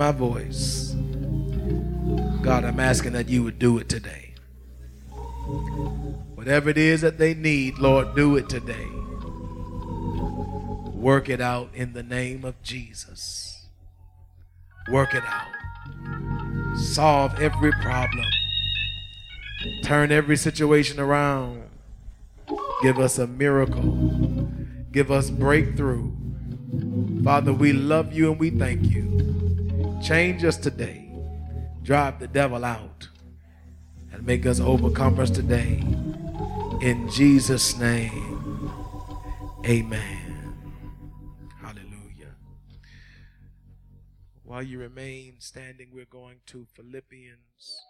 my voice. God, I'm asking that you would do it today. Whatever it is that they need, Lord, do it today. Work it out in the name of Jesus. Work it out. Solve every problem. Turn every situation around. Give us a miracle. Give us breakthrough. Father, we love you and we thank you. Change us today drive the devil out and make us overcomers today. In Jesus' name, amen. Hallelujah. While you remain standing, we're going to Philippians.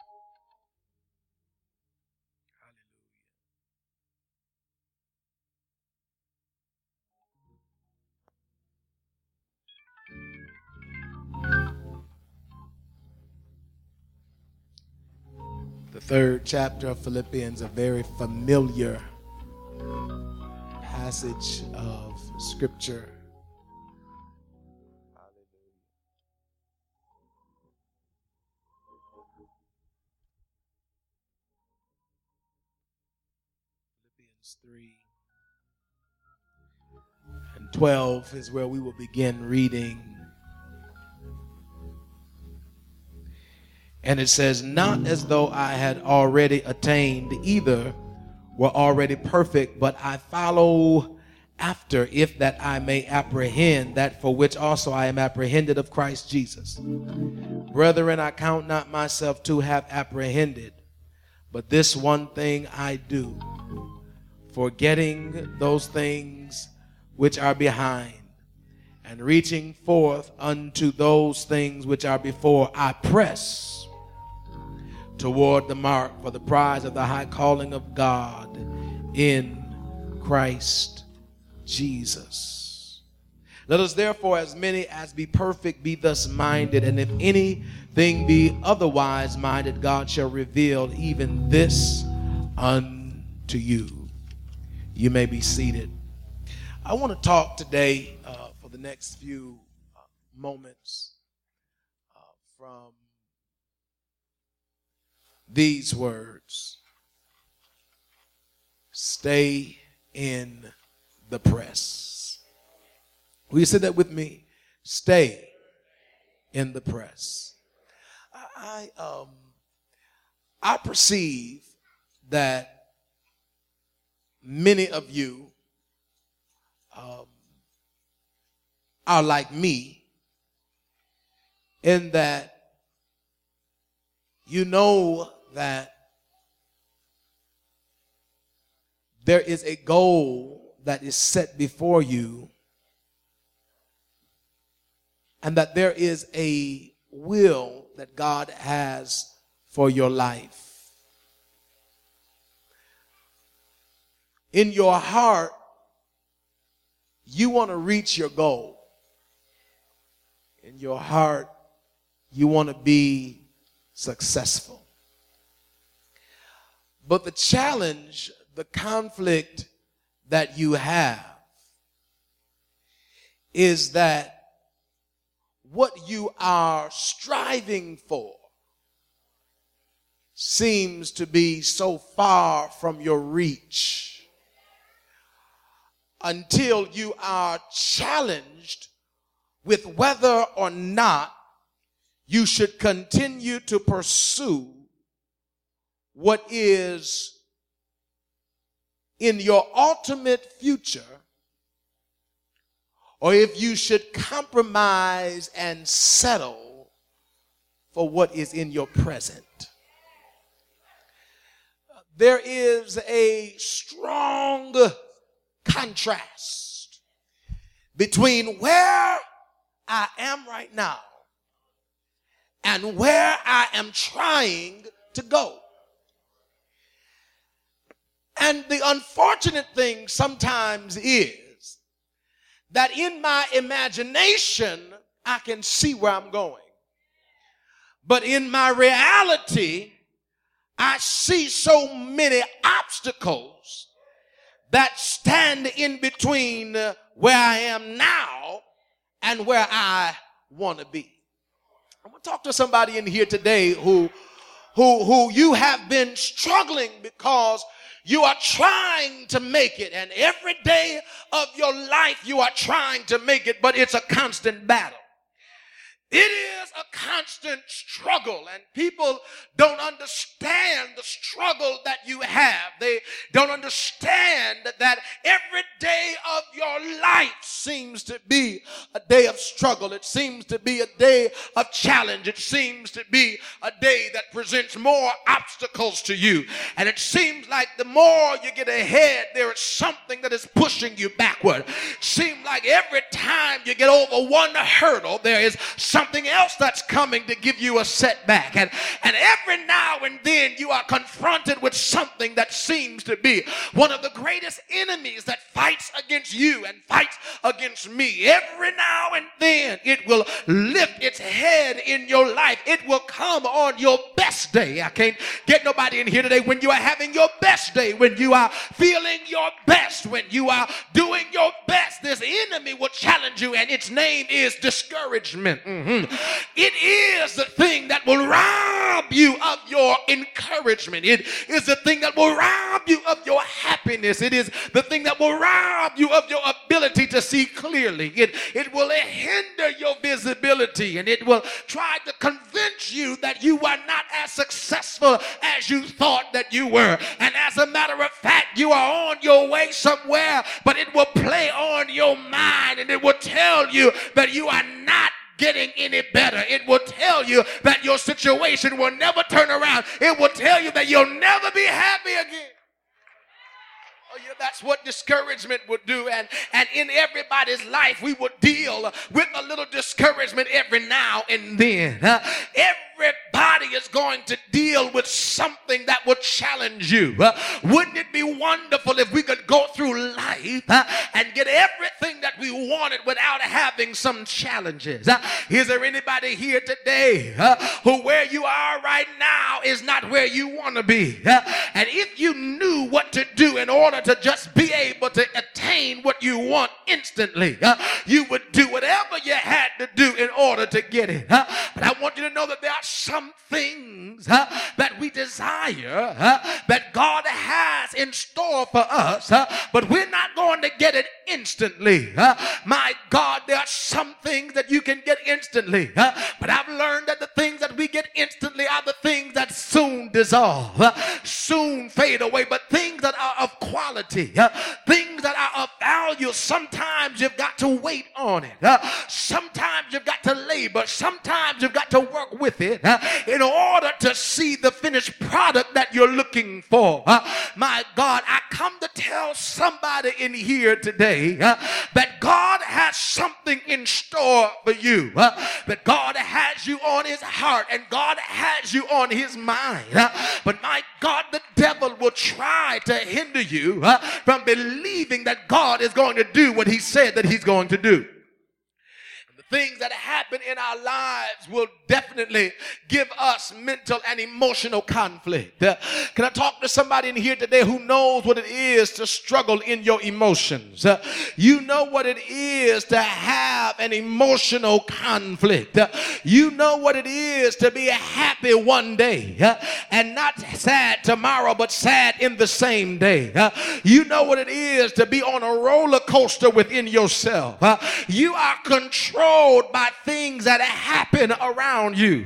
The third chapter of Philippians, a very familiar passage of Scripture. Philippians 3 and 12 is where we will begin reading And it says, Not as though I had already attained either, were already perfect, but I follow after, if that I may apprehend that for which also I am apprehended of Christ Jesus. Brethren, I count not myself to have apprehended, but this one thing I do, forgetting those things which are behind, and reaching forth unto those things which are before, I press toward the mark for the prize of the high calling of God in Christ Jesus. Let us therefore, as many as be perfect, be thus minded, and if anything be otherwise minded, God shall reveal even this unto you. You may be seated. I want to talk today uh, for the next few uh, moments uh, from these words Stay in the press. Will you say that with me? Stay in the press. I, um I perceive that many of you um, are like me in that you know that there is a goal that is set before you and that there is a will that God has for your life. In your heart, you want to reach your goal. In your heart, you want to be successful. But the challenge, the conflict that you have is that what you are striving for seems to be so far from your reach until you are challenged with whether or not you should continue to pursue what is in your ultimate future, or if you should compromise and settle for what is in your present. There is a strong contrast between where I am right now and where I am trying to go. And the unfortunate thing sometimes is that in my imagination, I can see where I'm going. But in my reality, I see so many obstacles that stand in between where I am now and where I want to be. I'm going to talk to somebody in here today who, who, who you have been struggling because you are trying to make it. And every day of your life, you are trying to make it, but it's a constant battle. It is a constant struggle, and people don't understand the struggle that you have. They don't understand that every day of your life seems to be a day of struggle. It seems to be a day of challenge. It seems to be a day that presents more obstacles to you. And it seems like the more you get ahead, there is something that is pushing you backward. It seems like every time you get over one hurdle, there is something something else that's coming to give you a setback. And, and every now and then you are confronted with something that seems to be one of the greatest enemies that fights against you and fights against me. Every now and then it will lift its head in your life. It will come on your best day. I can't get nobody in here today when you are having your best day, when you are feeling your best, when you are doing your best. This enemy will challenge you, and its name is discouragement. Mm-hmm. Mm. It is the thing that will rob you of your encouragement. It is the thing that will rob you of your happiness. It is the thing that will rob you of your ability to see clearly. It, it will hinder your visibility and it will try to convince you that you are not as successful as you thought that you were. And as a matter of fact, you are on your way somewhere, but it will play on your mind and it will tell you that you are not getting any better. It will tell you that your situation will never turn around. It will tell you that you'll never be happy again. Oh, that's what discouragement would do. And, and in everybody's life, we would deal with a little discouragement every now and then. Uh, everybody is going to deal with something that will challenge you. Uh, wouldn't it be wonderful if we could go through life uh, and get everything that we wanted without having some challenges? Uh, is there anybody here today uh, who where you are right now is not where you want to be? Uh, and if you knew what to do in order to just be able to attain what you want instantly. Uh, you would do whatever you had to do in order to get it. Uh, but I want you to know that there are some things uh, that we desire uh, that God has in store for us, uh, but we're not going to get it instantly. Uh, my God, there are some things that you can get instantly, but I've learned that the things that we get instantly are the things that soon dissolve, soon fade away, but things that are of quality uh, things that are of value, sometimes you've got to wait on it. Uh, sometimes you've got to labor. Sometimes you've got to work with it uh, in order to see the finished product that you're looking for. Uh, my God, I come to tell somebody in here today uh, that God has something in store for you, uh, that God has you on his heart and God has you on his mind. but my God, the devil will try to hinder you from believing that God is going to do what he said that he's going to do things that happen in our lives will definitely give us mental and emotional conflict. Uh, can I talk to somebody in here today who knows what it is to struggle in your emotions? Uh, you know what it is to have an emotional conflict. Uh, you know what it is to be happy one day and not sad tomorrow, but sad in the same day. You know what it is to be on a roller coaster within yourself. You are controlled controlled by things that happen around you.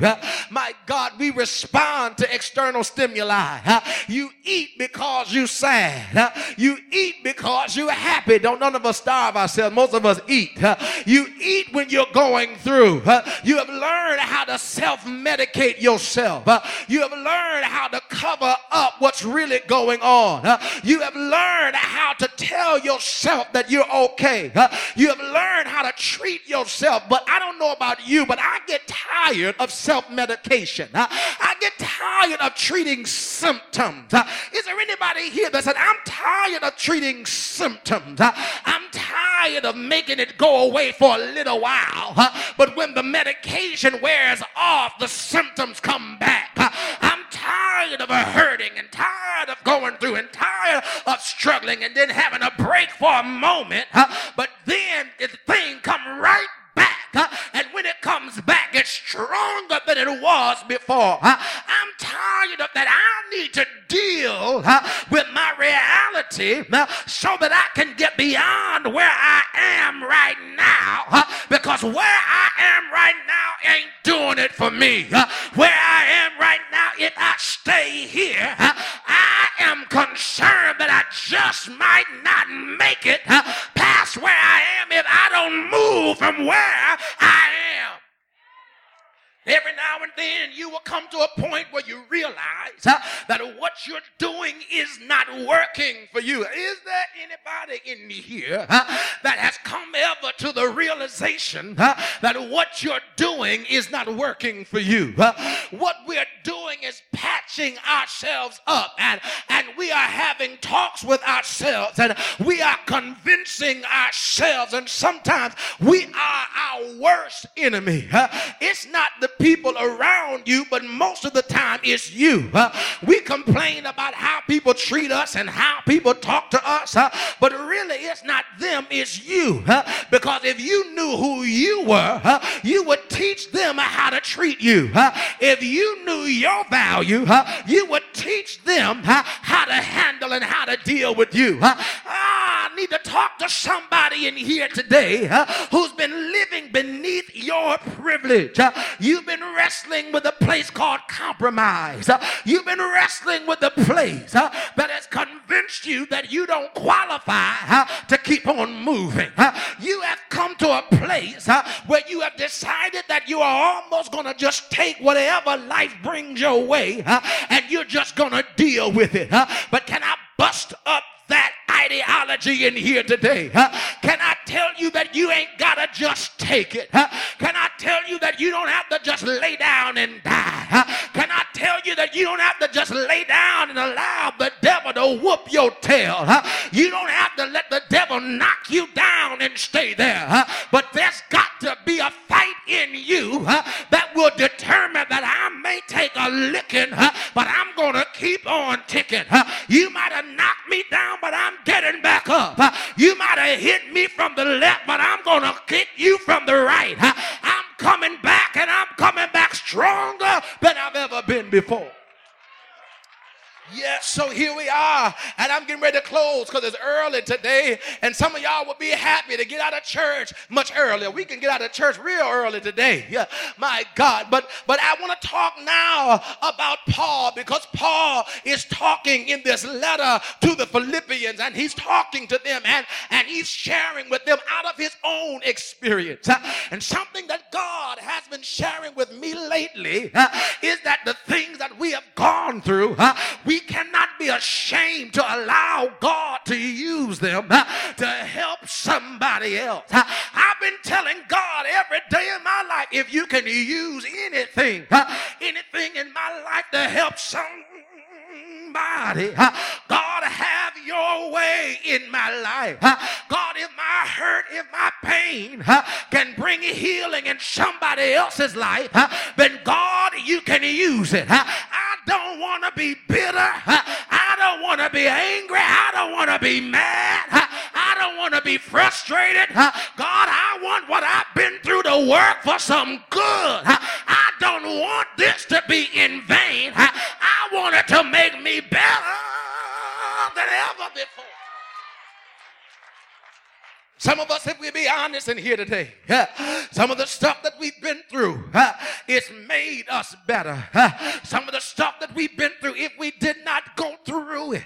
My God, we respond to external stimuli. You eat because you sad. You eat because you're happy. Don't none of us starve ourselves. Most of us eat. You eat when you're going through. You have learned how to self-medicate yourself. You have learned how to cover up what's really going on. You have learned how to tell yourself that you're okay. You have learned how to treat yourself but I don't know about you, but I get tired of self medication. I, I, get tired of treating symptoms. Uh, is there anybody here that said, I'm tired of treating symptoms? Uh, I'm tired of making it go away for a little while. Uh, but when the medication wears off, the symptoms come back. I'm tired of hurting and tired of going through and tired of struggling and then having a break for a moment. But then the thing come right. Uh, and when it comes back, it's stronger than it was before. Uh. I'm tired of that. I need to deal uh. with my reality so that I can get beyond where I am right now. Because where I am right now ain't doing it for me. Where I am right now, if I stay here, am concerned that I just might not make it past where I am if I don't move from where I. Every now and then you will come to a point where you realize uh, that what you're doing is not working for you. Is there anybody in here uh, that has come ever to the realization uh, that what you're doing is not working for you? what we're doing is patching ourselves up and, and we are having talks with ourselves and we are convincing ourselves and sometimes we are our worst enemy. it's not the people around you, but most of the time it's you. Uh, we complain about how people treat us and how people talk to us, uh, but really it's not them, it's you. Uh, because if you knew who you were, you would teach them how to treat you. if you knew your value, you would teach them how to handle and how to deal with you. Ah, I need to talk to somebody in here today who's been living beneath your privilege. You've You've been wrestling with a place called compromise. Uh, you've been wrestling with a place uh, that has convinced you that you don't qualify uh, to keep on moving. You have come to a place where you have decided that you are almost going to just take whatever life brings your way and you're just going to deal with it. But can I bust up that ideology in here today. Can I tell you that you ain't got to just take it? Huh? Can I tell you that you don't have to just lay down and die? Huh? Can I tell you that you don't have to just lay down and allow the devil to whoop your tail? You don't have to let the devil knock you down and stay there. But there's got to be a fight in you that will determine that I may take a licking, but I'm going to keep on ticking. You might have knocked me down, but I'm getting back up. You might have hit me from the left, but I'm going to kick you from the right. I'm coming back and I'm coming back stronger than I've ever been before. Yes, so here we are, and I'm getting ready to close because it's early today, and some of y'all will be happy to get out of church much earlier. We can get out of church real early today. Yeah, my God. But but I want to talk now about Paul because Paul is talking in this letter to the Philippians, and he's talking to them and, and he's sharing with them out of his own experience. And something that God has been sharing with me lately is that the things that we have gone through, we we cannot be ashamed to allow God to use them to help somebody else. I've been telling God every day in my life if you can use anything, anything in my life to help somebody somebody. God, have your way in my life. God, if my hurt, if my pain can bring healing in somebody else's life, then God, you can use it. I don't want to be bitter. I don't want to be angry. I don't want to be mad. I don't want to be frustrated. God, I want what I've been through to work for some good. I don't want this to be in vain. I want it to make me better than ever before. Some of us, if we be honest in here today, some of the stuff that we've been through, it's made us better. Some of the stuff that we've been through, if we did not go through it,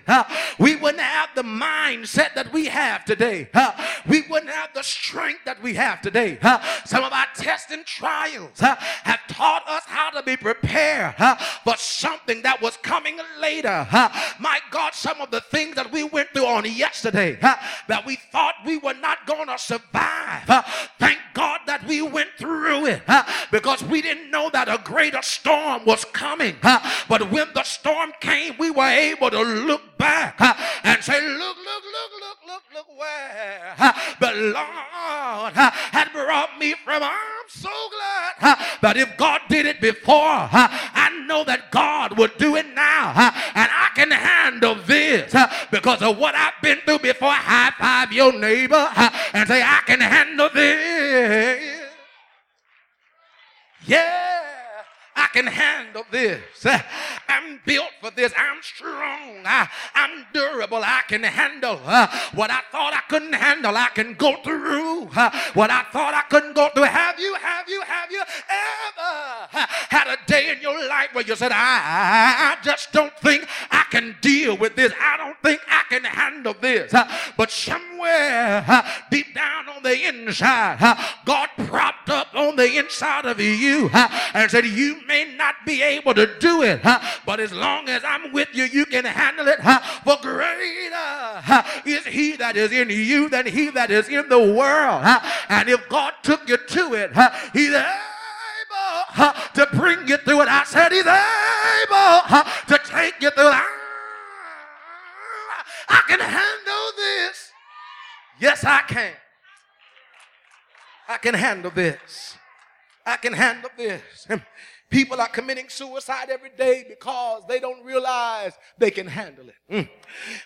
we wouldn't have the mindset that we have today. We wouldn't have the strength that we have today. Some of our tests and trials have taught us how to be prepared for something that was coming later. My God, some of the things that we went through on yesterday that we thought we were not going to survive. Uh, thank God that we went through it uh, because we didn't know that a greater storm was coming. Uh, but when the storm came, we were able to look back and say, Look, look, look, look, look, look where the Lord had brought me from. I'm so glad that if God did it before, know that God would do it now. And I can handle this because of what I've been through before. High five your neighbor and say, I can handle this. Yeah, I can handle this. I'm built for this. I'm strong. I, am durable. I can handle uh, what I thought I couldn't handle. I can go through uh, what I thought I couldn't go through. Have you, have you, have you ever had a day in your life where you said, I, I just don't think I can deal with this. I don't think I can handle this. Uh, but somewhere deep down on the inside, God propped up on the inside of you and said, You may not be able to do it, but as long as I'm with you, you can handle it. For greater is he that is in you than he that is in the world. And if God took you to it, he's able to bring you through it. I said he's able to take you through it. I can handle this. Yes, I can. I can handle this. I can handle this. People are committing suicide every day because they don't realize they can handle it. Mm.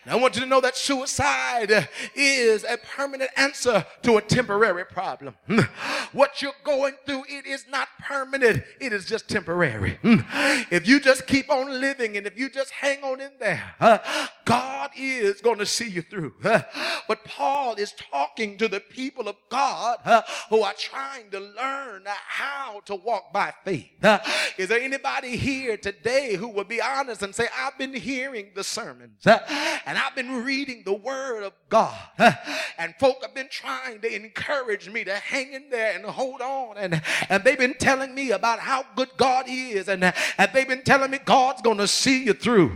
I want you to know that suicide is a permanent answer to a temporary problem. Mm. What you're going through, it is not permanent, it is just temporary. Mm. If you just keep on living and if you just hang on in there, uh, God is going to see you through. Uh, but Paul is talking to the people of God uh, who are trying to learn how to walk by faith. Is there anybody here today who will be honest and say, I've been hearing the sermons and I've been reading the word of God and folk have been trying to encourage me to hang in there and hold on and, and they've been telling me about how good God is and, and they've been telling me God's going to see you through.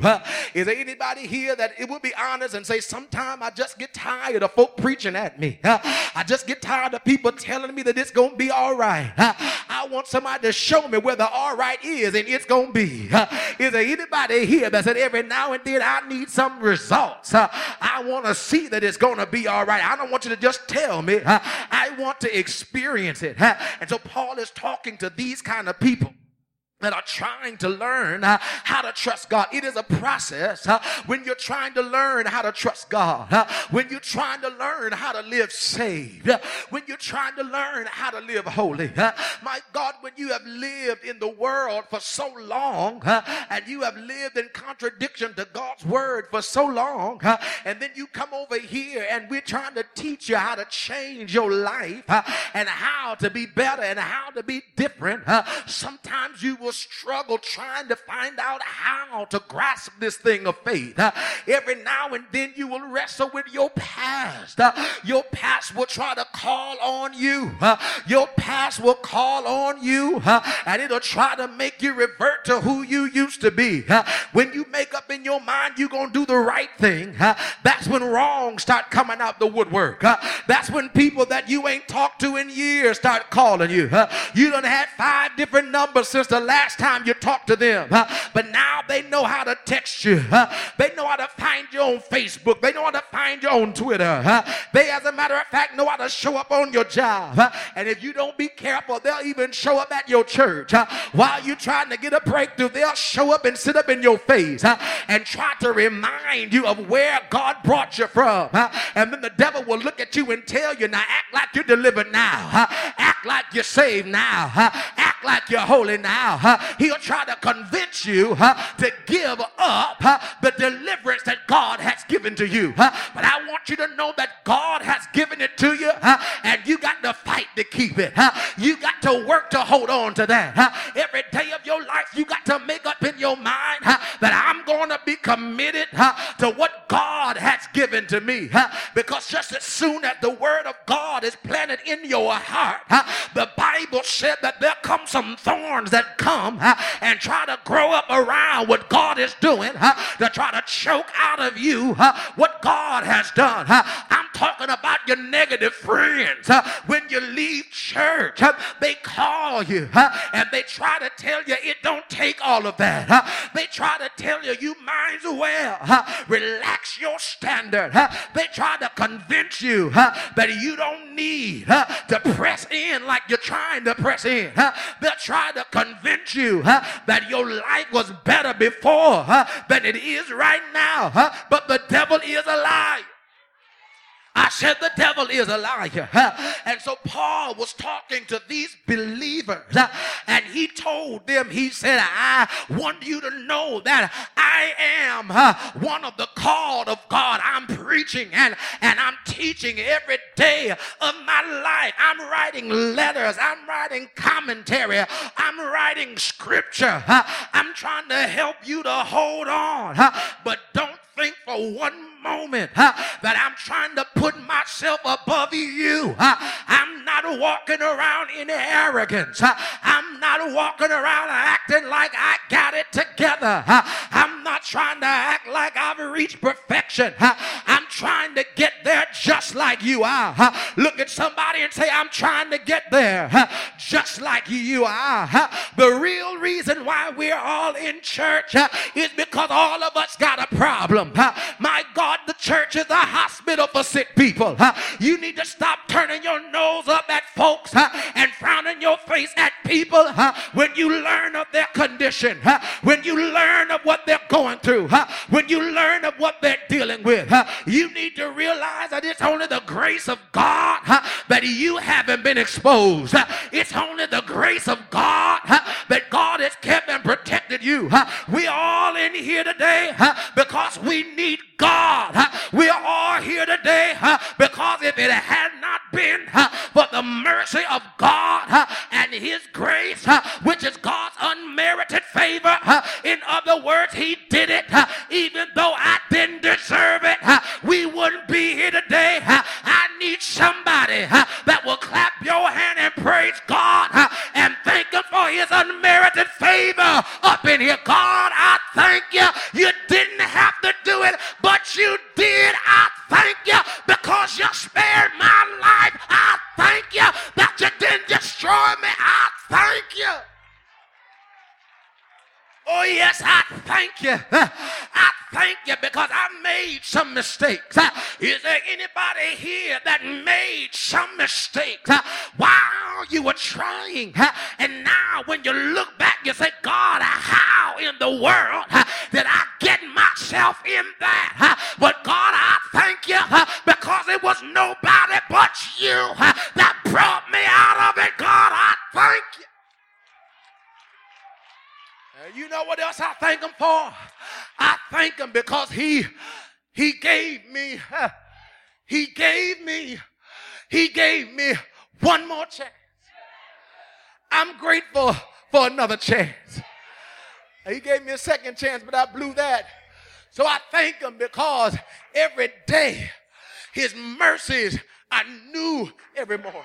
Is there anybody here that it will be honest and say, sometime I just get tired of folk preaching at me. I just get tired of people telling me that it's going to be all right. I want somebody to show me where the all right is and it's going to be. Is there anybody here that said every now and then I need some results? I want to see that it's going to be all right. I don't want you to just tell me. I want to experience it. And so Paul is talking to these kind of people that are trying to learn uh, how to trust God. It is a process uh, when you're trying to learn how to trust God, uh, when you're trying to learn how to live saved, uh, when you're trying to learn how to live holy. Uh, my God, when you have lived in the world for so long uh, and you have lived in contradiction to God's word for so long, and then you come over here and we're trying to teach you how to change your life and how to be better and how to be different. sometimes you will struggle trying to find out how to grasp this thing of faith. Uh, every now and then you will wrestle with your past. Uh, your past will try to call on you. Uh, your past will call on you and it'll try to make you revert to who you used to be. When you make up in your mind you're going to do the right thing, that's when wrongs start coming out the woodwork. that's when people that you ain't talked to in years start calling you. you done had five different numbers since the last last time you talked to them. Uh, but now they know how to text you. Uh, they know how to find you on Facebook. They know how to find you on Twitter. Uh, they, as a matter of fact, know how to show up on your job. and if you don't be careful, they'll even show up at your church. while you're trying to get a breakthrough, they'll show up and sit up in your face and try to remind you of where God brought you from. and then the devil will look at you and tell you, now act like you're delivered now. act like you're saved now. act like you're holy now he'll try to convince you to give up the deliverance that God has given to you. but I want you to know that God has given it to you and you got to fight to keep it. you got to work to hold on to that. every day of your life, you got to make up in your mind that I'm going to be committed to what God has given to me. because just as soon as the word of God is planted in your heart, the Bible said that there come some thorns that come come and try to grow up around what God is doing to try to choke out of you what God has done. I'm talking about your negative friends. When you leave church, they call you and they try to tell you it don't take all of that. They try to tell you you might as well relax your standard. They try to convince you that you don't need to press in like you're trying to press in. They'll try to convince convince you huh, that your life was better before huh, than it is right now. Huh, but the devil is a liar. I said the devil is a liar. And so Paul was talking to these believers and he told them, he said, I want you to know that I am one of the called of God. I'm preaching and, and I'm teaching every day of my life. I'm writing letters. I'm writing commentary. I'm writing scripture. I'm trying to help you to hold on. But don't for one moment uh, that I'm trying to put myself above you. Uh, I'm not walking around in arrogance. Uh, I'm not walking around acting like I got it together. I'm not trying to act like I've reached perfection. Trying to get there just like you are. Look at somebody and say, I'm trying to get there just like you are. The real reason why we're all in church is because all of us got a problem. My God, the church is a hospital for sick people. You need to stop turning your nose up at folks and frowning your face at people when you learn of their condition, when you learn of what they're going through, when you learn of what they're dealing with. You need to realize that it's only the grace of God that you haven't been exposed. It's only the grace of God that God has kept and protected you. We all in here today because we need God. We are all here today because if it had not been for the mercy of God and His grace, which is God's unmerited favor, in other words, He did it even though I didn't deserve it, we wouldn't be here today. I need somebody that will clap your hand and praise God and thank Him for His unmerited favor up in here. God, I thank you. You didn't have to do it, but you did. I thank you because you spared my life. I thank you that you didn't destroy me. I thank you. Oh, yes, I thank you. I thank you because I made some mistakes. Made some mistakes while you were trying? More chance. I'm grateful for another chance. He gave me a second chance, but I blew that. So I thank him because every day his mercies are new every morning.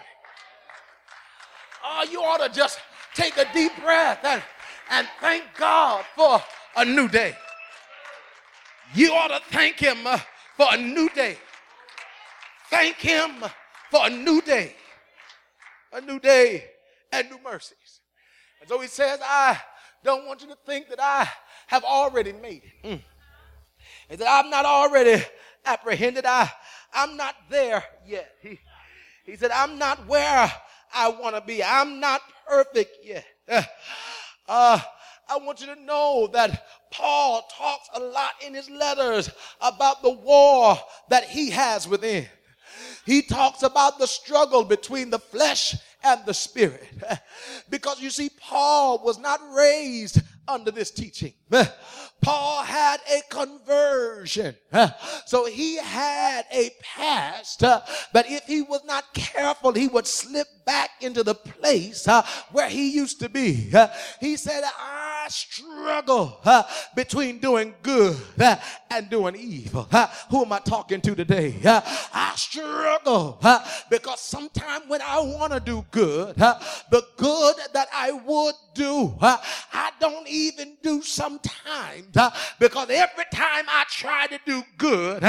Oh, you ought to just take a deep breath and and thank God for a new day. You ought to thank Him uh, for a new day. Thank Him for a new day. A new day and new mercies. And so He says, I don't want you to think that I have already made it. Mm. And that I'm not already apprehended. I, I'm not there yet. He, he said, I'm not where I want to be. I'm not perfect yet. Uh, uh, I want you to know that Paul talks a lot in his letters about the war that he has within. He talks about the struggle between the flesh and the spirit. Because you see, Paul was not raised under this teaching. Paul had a conversion. So he had a past but if he was not careful, he would slip back into the place where he used to be. He said, I struggle between doing good and doing evil. Who am I talking to today? I struggle because sometimes when I want to do good, the good that I would do, I don't even do sometimes because every time I try to do good,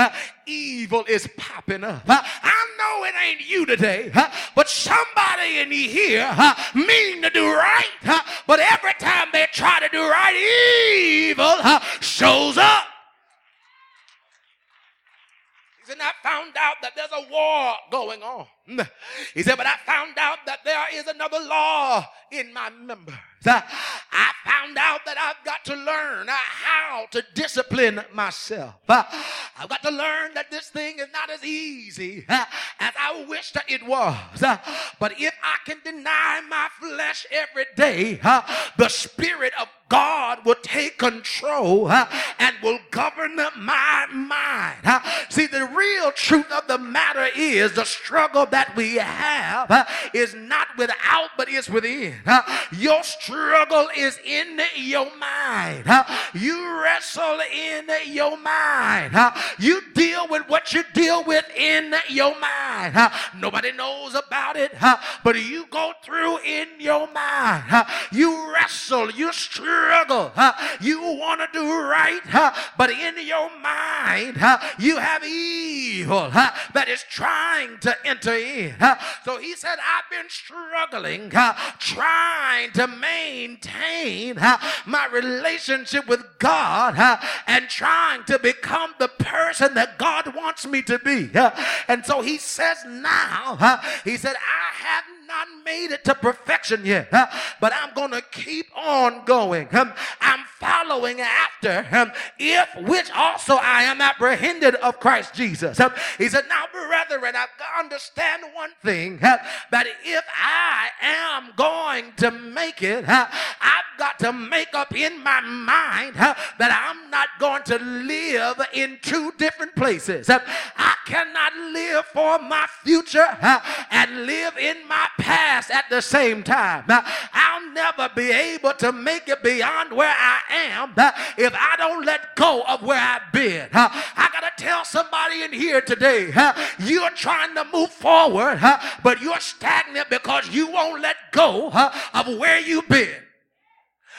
evil is popping up. I know it ain't you today, but somebody in here mean to do right, but every time they try to do right, evil shows up. He said, I found out that there's a war going on. He said, but I found out that there is another law in my members. I found out that I've got to learn how to discipline myself. I've got to learn that this thing is not as easy as I wish that it was. But if I can deny my flesh every day, the Spirit of God will take control uh, and will govern my mind. Uh, see, the real truth of the matter is the struggle that we have uh, is not without, but is within. Your struggle is in your mind. You wrestle in your mind. You deal with what you deal with in your mind. Nobody knows about it, but you go through in your mind. You wrestle, you struggle struggle. You want to do right, but in your mind, you have evil that is trying to enter in. So he said, I've been struggling, trying to maintain my relationship with God and trying to become the person that God wants me to be. And so he says now, he said, I have not made it to perfection yet, but I'm going to keep on going. I'm following after him, if which also I am apprehended of Christ Jesus. He said, Now, brethren, to understand one thing that if I am going to make it, I've got to make up in my mind that I'm not going to live in two different places. I cannot live for my future and live in my past at the same time. I'll never be able to make it beyond where I am uh, if I don't let go of where I've been. Uh, I got to tell somebody in here today uh, you're trying to move forward, but you're stagnant because you won't let go of where you've been.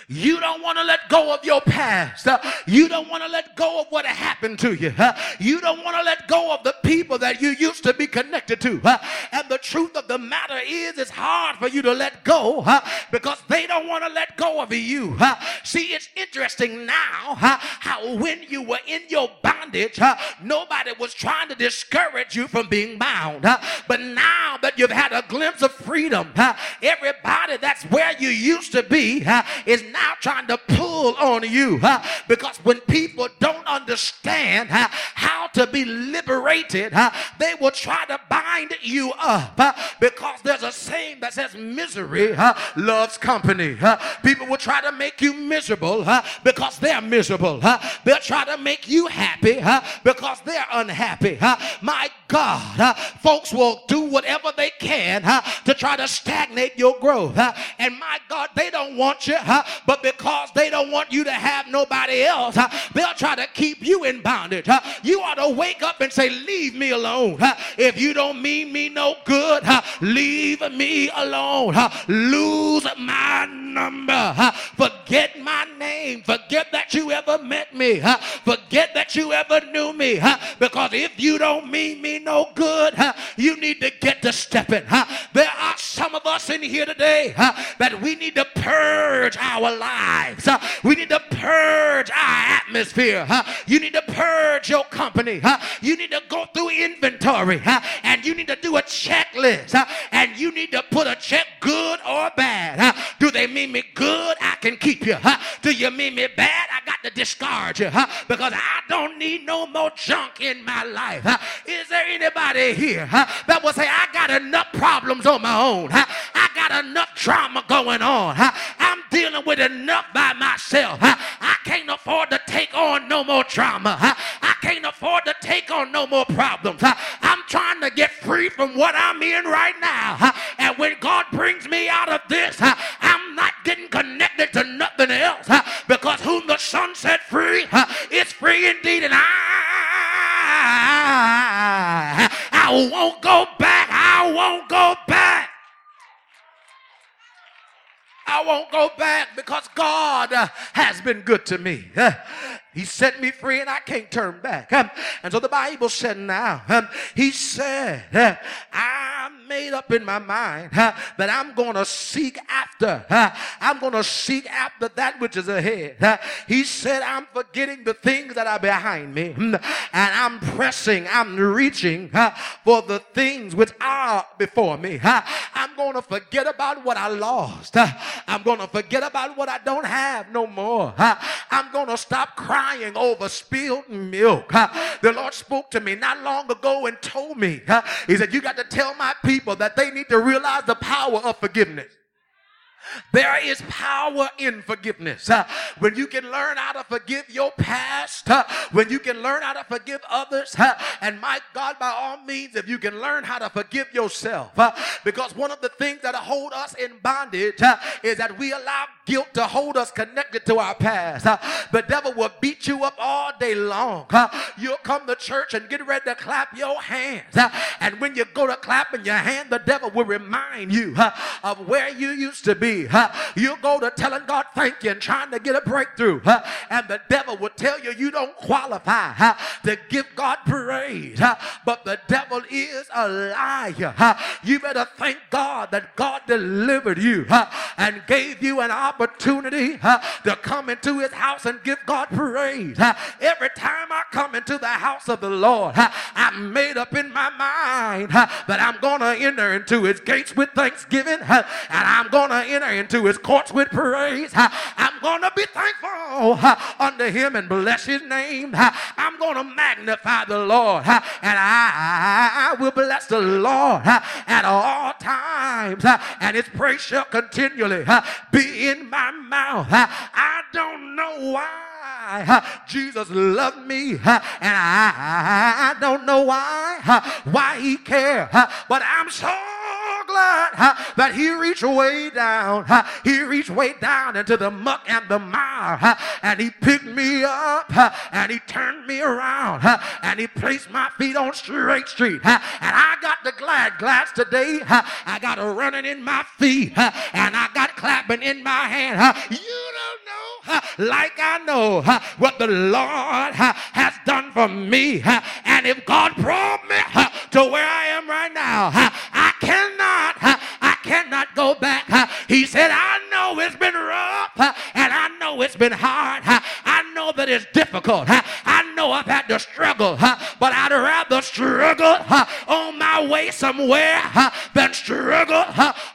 You don't want to let go of your past. Uh, you don't want to let go of what happened to you. Uh, you don't want to let go of the people that you used to be connected to. Uh, and the truth of the matter is, it's hard for you to let go because they don't want to let go of you. See, it's interesting now how when you were in your bondage, nobody was trying to discourage you from being bound. But now that you've had a glimpse of freedom, everybody that's where you used to be is now trying to pull on you because when people don't understand how to be liberated, they will try to bind you up because there's a saying that says misery loves company. People will try to make you miserable because they're miserable. They'll try to make you happy because they're unhappy. My God, folks will do whatever they can to try to stagnate your growth. And my God, they don't want you but because they don't want you to have nobody else, they'll try to keep you in bondage. You ought to wake up and say, Leave me alone. If you don't mean me no good, leave me alone. Lose my number. Forget my name. Forget that you ever met me. Forget that you ever knew me. Because if you don't mean me no good, you need to get to stepping. There are some of us in here today that we need to purge our lives. We need to purge our atmosphere. You need to purge your company. You need to go through inventory and you need to do a checklist and you need to put a check good or bad. Do they mean me good? I can keep you. Do you mean me bad? I got to discard you because I don't need no more junk in my life. Is there anybody here that will say, I got enough problems on my own? I got enough drama going on. I'm dealing with enough by myself. I can't afford to take on no more trauma. I can't afford to take on no more problems. I'm trying to get free from what I'm in right now. And when God brings me out of this, I'm not getting connected to nothing else because whom the Son set free is free indeed. And I, I won't go back. I won't go back. I won't go back because God has been good to me. He set me free and I can't turn back. Um, and so the Bible said now, um, He said, uh, I made up in my mind uh, that I'm going to seek after. Uh, I'm going to seek after that which is ahead. He said, I'm forgetting the things that are behind me mm, and I'm pressing, I'm reaching for the things which are before me. I'm going to forget about what I lost. I'm going to forget about what I don't have no more. I'm going to stop crying over spilled milk. The Lord spoke to me not long ago and told me, He said, You got to tell my people that they need to realize the power of forgiveness. There is power in forgiveness. Uh, when you can learn how to forgive your past, uh, when you can learn how to forgive others, uh, and my God, by all means, if you can learn how to forgive yourself, because one of the things that hold us in bondage is that we allow guilt to hold us connected to our past. the devil will beat you up all day long. you'll come to church and get ready to clap your hands. and when you go to clap in your hand, the devil will remind you of where you used to be. You'll go to telling God thank you and trying to get a breakthrough. And the devil will tell you you don't qualify to give God praise. But the devil is a liar. You better thank God that God delivered you and gave you an opportunity to come into his house and give God praise. Every time I come into the house of the Lord, I'm made up in my mind that I'm going to enter into his gates with thanksgiving and I'm going to enter into his courts with praise. I'm going to be thankful unto him and bless his name. I'm going to magnify the Lord and I will bless the Lord at all times and his praise shall continually be in my mouth. I don't know why Jesus loved me and I don't know why why he cared but I'm so glad that he reached way down. He reached way down into the muck and the mire. And he picked me up and he turned me around and he placed my feet on straight street. And I got the glad glads today. I got a running in my feet and I got clapping in my hand. You don't know like I know what the Lord has done for me. And if God brought me to where I am right now, I cannot, I cannot go back. He said, I know it's been rough and I know it's been hard. I know that it's difficult. I I've had to struggle, but I'd rather struggle on my way somewhere than struggle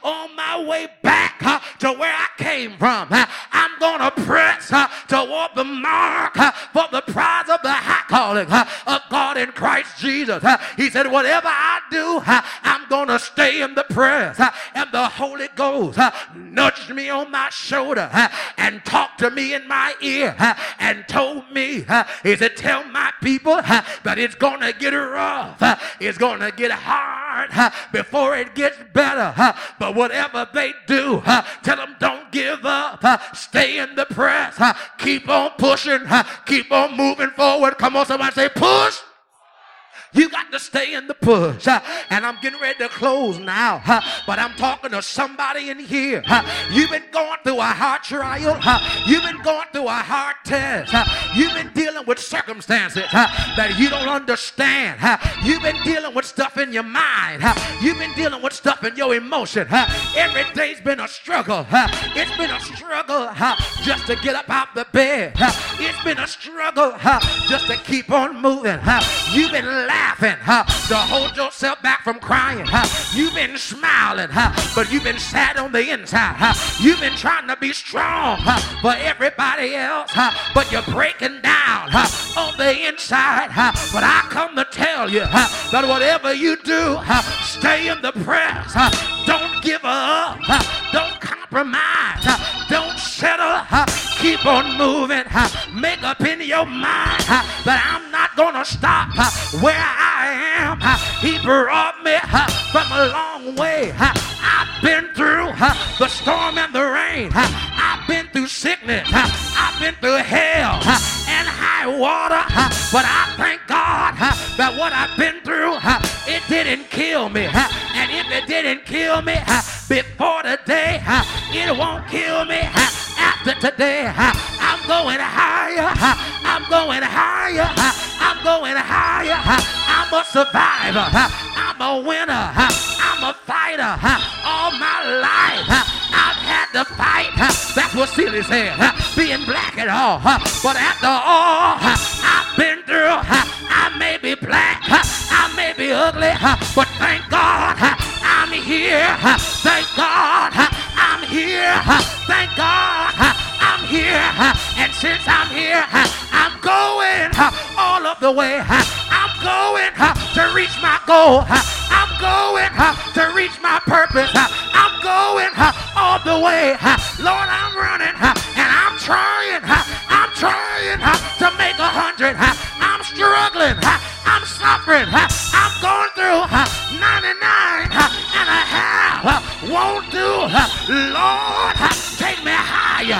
on my way back to where I came from. I'm going to press toward the mark for the prize of the high calling of God in Christ Jesus. He said, Whatever I do, I'm going to stay in the press. And the Holy Ghost nudged me on my shoulder and talked to me in my ear and told me, He said, Tell my people but it's going to get rough, it's going to get hard before it gets better. But whatever they do, tell them don't give up, stay in the press, keep on pushing, keep on moving forward. Come on, somebody say, Push. You got to stay in the push. and I'm getting ready to close now. but I'm talking to somebody in here. you've been going through a hard trial. you've been going through a hard test. you've been dealing with circumstances that you don't understand. you've been dealing with stuff in your mind. you've been dealing with stuff in your emotion. every day's been a struggle. it's been a struggle just to get up out the bed. it's been a struggle just to keep on moving. you've been laughing laughing huh, to hold yourself back from crying. Huh. You've been smiling, huh, but you've been sad on the inside. Huh. You've been trying to be strong huh, for everybody else, huh, but you're breaking down huh, on the inside. Huh. But I come to tell you huh, that whatever you do, huh, stay in the press. Huh. Don't give up. Huh. Don't compromise. Don't settle. Keep on moving. Make up in your mind that I'm not going to stop where I am. He brought me from a long way. I've been through the storm and the rain. I've been through sickness. I've been through hell and high water. But I thank God that what I've been through, it didn't kill me. And if it didn't kill me before today, it won't kill me after today. I'm going higher. I'm going higher. I'm going higher. I'm a survivor. I'm a winner. I'm a fighter. All my life, I've had to fight. That's what Celie said. Being black at all. But after all I've been through, I may be black. I may be ugly. But thank God I'm here. Thank God I'm here. Here. And since I'm here, I'm going all of the way. I'm going to reach my goal. I'm going to reach my purpose. I'm going all the way. Lord, I'm running and I'm trying. I'm trying to make a hundred. I'm struggling. I'm suffering. I'm going through 99 and a half. Won't do. Lord, take me higher.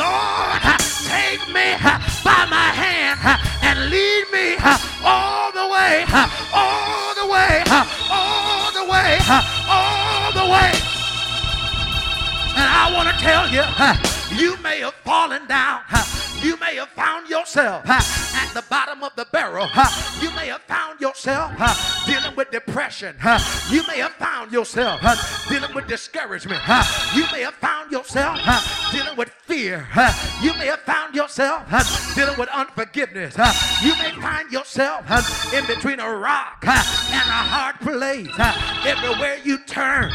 Lord, take me by my hand and lead me all the way, all the way, all the way, all the way. And I want to tell you, you may have fallen down. You may have found yourself at the bottom of the barrel. You may have found yourself dealing with depression. You may have found yourself dealing with discouragement. You may have found yourself dealing with fear. You may have found yourself dealing with unforgiveness. You may find yourself in between a rock and a hard place. Everywhere you turn,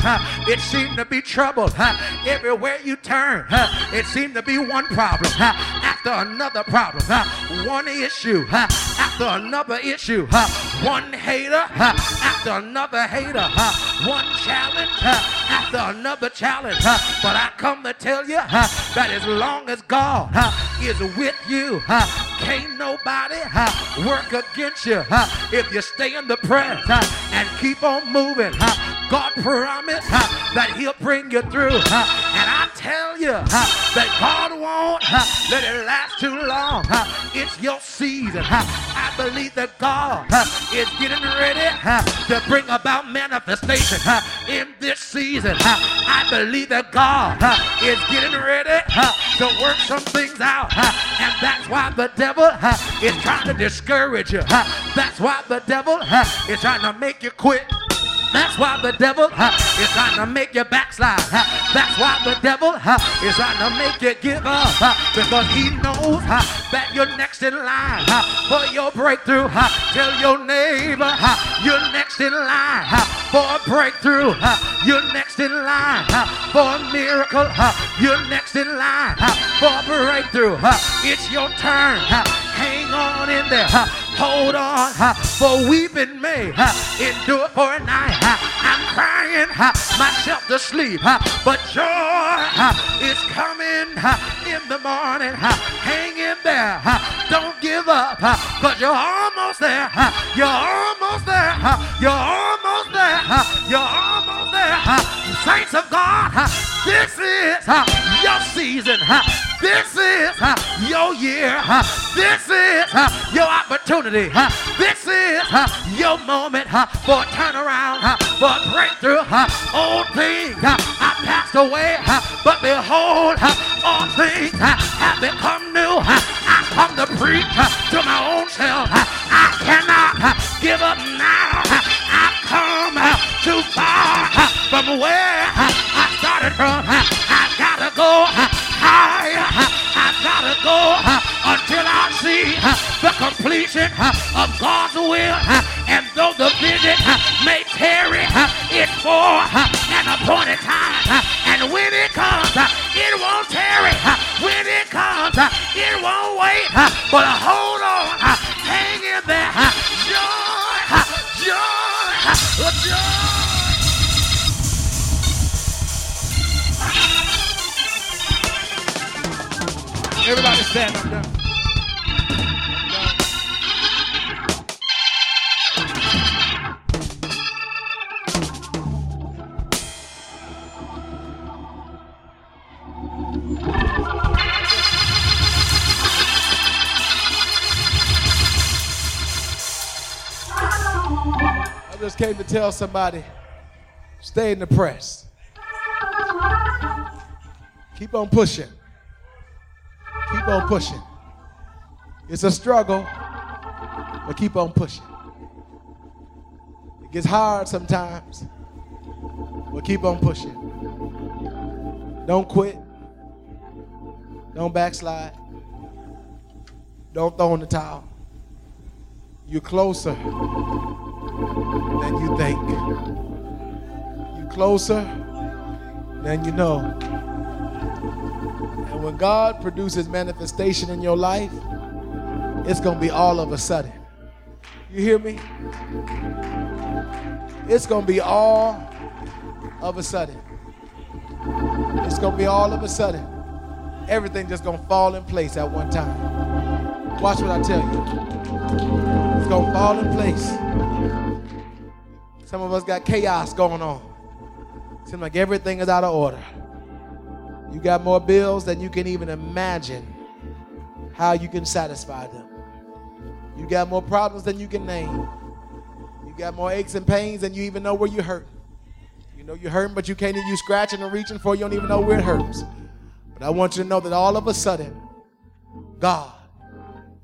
it seemed to be trouble. Everywhere you turn, it seemed to be one problem. After another problem, one issue after another issue, one hater after another hater, one challenge after another challenge. But I come to tell you that as long as God is with you, can't nobody work against you if you stay in the press and keep on moving. God promised that He'll bring you through. And I tell you that God won't let it last too long. It's your season. I believe that God is getting ready to bring about manifestation in this season. I believe that God is getting ready to work some things out. And that's why the devil is trying to discourage you. That's why the devil is trying to make you quit. That's why the devil is trying to make you backslide. That's why the devil is trying to make you give up because he knows that you're next in line for your breakthrough. Tell your neighbor you're next in line for a breakthrough. You're next in line for a miracle. You're next in line for a breakthrough. It's your turn. Hang on in there. Hold on, for weeping may endure for a night. I'm crying myself to sleep, but joy is coming in the morning. Hang in there, don't give up, cause you're almost there. You're almost there. You're almost there. You're almost there. Saints of God, this is your season. This is your year. This is your opportunity. This is your moment for a turnaround, for a breakthrough. Old things are passed away, but behold, all things have become new. I come to preach to my own self. I cannot give up now. I've come too far from where I started from. I gotta go higher. I gotta go until I see the completion of God's will. And though the vision may tarry, it's for an appointed time. And when it comes, it won't tarry. When it comes, it won't wait. But hold on, hang in there. Joy, joy. Everybody stand up just came to tell somebody stay in the press. Keep on pushing. Keep on pushing. It's a struggle, but keep on pushing. It gets hard sometimes, but keep on pushing. Don't quit. Don't backslide. Don't throw in the towel. You're closer than you think. You're closer than you know. And when God produces manifestation in your life, it's going to be all of a sudden. You hear me? It's going to be all of a sudden. It's going to be all of a sudden. Everything just going to fall in place at one time. Watch what I tell you. It's going to fall in place. Some of us got chaos going on. Seems like everything is out of order. You got more bills than you can even imagine how you can satisfy them. You got more problems than you can name. You got more aches and pains than you even know where you hurt. You know you're hurting, but you can't even you scratching and reaching for. You don't even know where it hurts. But I want you to know that all of a sudden, God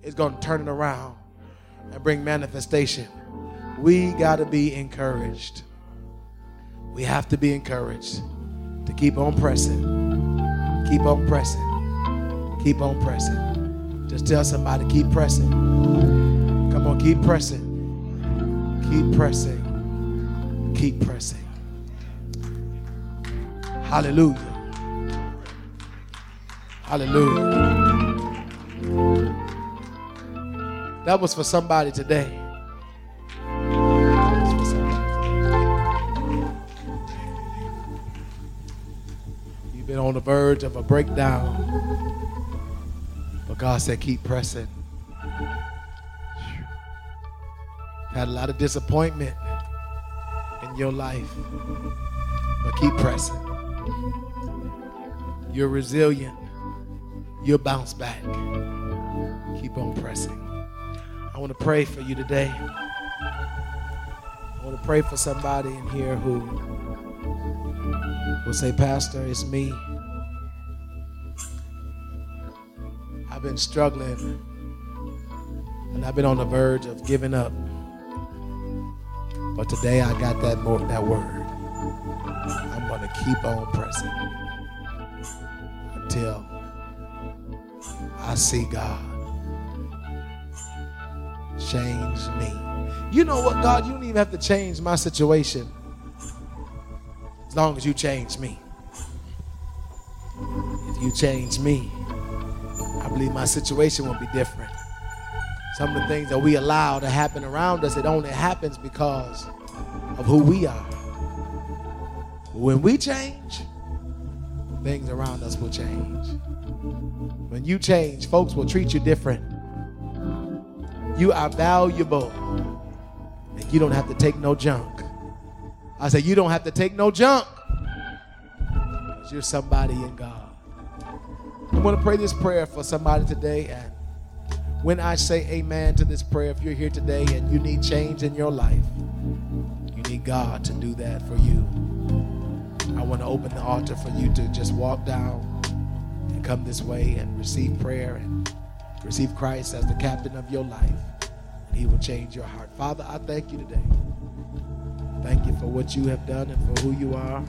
is going to turn it around and bring manifestation. We got to be encouraged. We have to be encouraged to keep on pressing Keep on pressing. Keep on pressing. Just tell somebody, keep pressing. Come on, keep pressing. Keep pressing. Keep pressing. Hallelujah. Hallelujah. That was for somebody today. You've been on the verge of a breakdown. But God said, keep pressing. Had a lot of disappointment in your life, but keep pressing. You're resilient. You'll bounce back. Keep on pressing. I want to pray for you today. I want to pray for somebody in here who will say, Pastor, it's me. I've been struggling and I've been on the verge of giving up. But today I got that more, that word. I'm going to keep on pressing until I see God change me. You know what, God? You don't even have to change my situation as long as you change me. If you change me, I believe my situation will be different. Some of the things that we allow to happen around us, it only happens because of who we are. When we change, things around us will change. When you change, folks will treat you different. You are valuable, and you don't have to take no junk. I say, You don't have to take no junk. You're somebody in God. I'm going to pray this prayer for somebody today. And when I say amen to this prayer, if you're here today and you need change in your life, you need God to do that for you. I want to open the altar for you to just walk down and come this way and receive prayer and receive Christ as the captain of your life. And He will change your heart. Father, I thank you today. Thank you for what you have done and for who you are.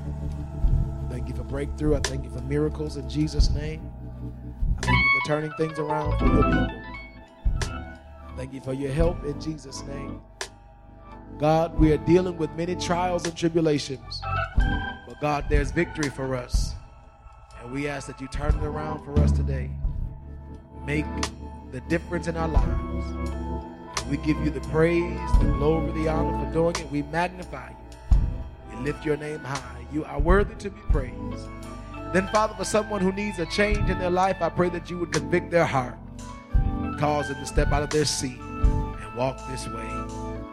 Thank you for breakthrough. I thank you for miracles in Jesus' name. I thank you for turning things around for your people. Thank you for your help in Jesus' name. God, we are dealing with many trials and tribulations. But God, there's victory for us. And we ask that you turn it around for us today. Make the difference in our lives. We give you the praise, the glory, the honor for doing it. We magnify you. We lift your name high. You are worthy to be praised. Then, Father, for someone who needs a change in their life, I pray that you would convict their heart, cause them to step out of their seat and walk this way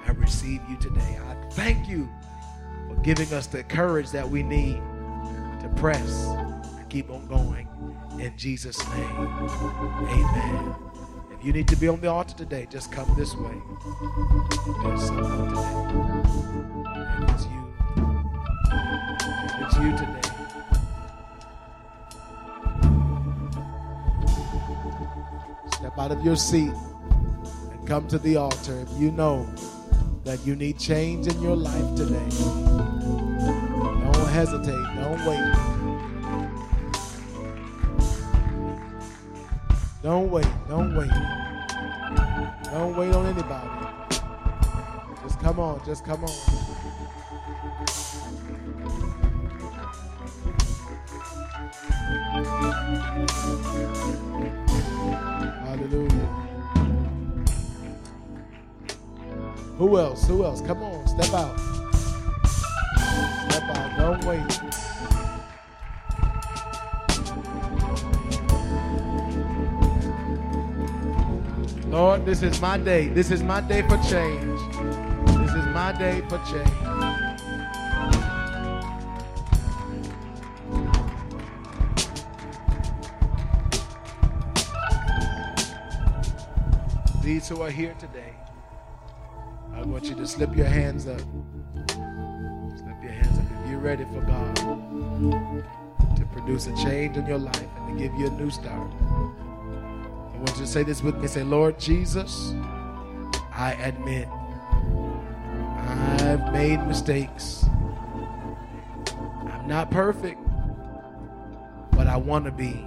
I receive you today. I thank you for giving us the courage that we need to press and keep on going. In Jesus' name, amen. If you need to be on the altar today, just come this way. There's someone today. It's you, it's you today. Step out of your seat and come to the altar if you know that you need change in your life today. Don't hesitate. Don't wait. Don't wait. Don't wait. Don't wait on anybody. Just come on. Just come on. Hallelujah. Who else? Who else? Come on, step out. Step out. Don't wait. Lord, this is my day. This is my day for change. This is my day for change. These who are here today, I want you to slip your hands up. Slip your hands up if you're ready for God to produce a change in your life and to give you a new start. I want you to say this with me. Say, Lord Jesus, I admit I've made mistakes. I'm not perfect, but I want to be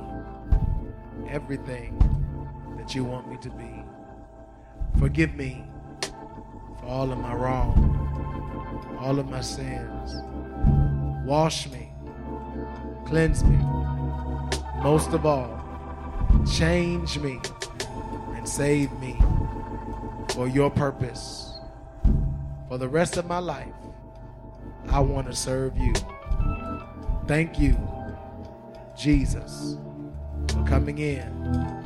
everything that you want me to be. Forgive me for all of my wrong, all of my sins. Wash me, cleanse me. Most of all, change me and save me for your purpose. For the rest of my life, I want to serve you. Thank you, Jesus, for coming in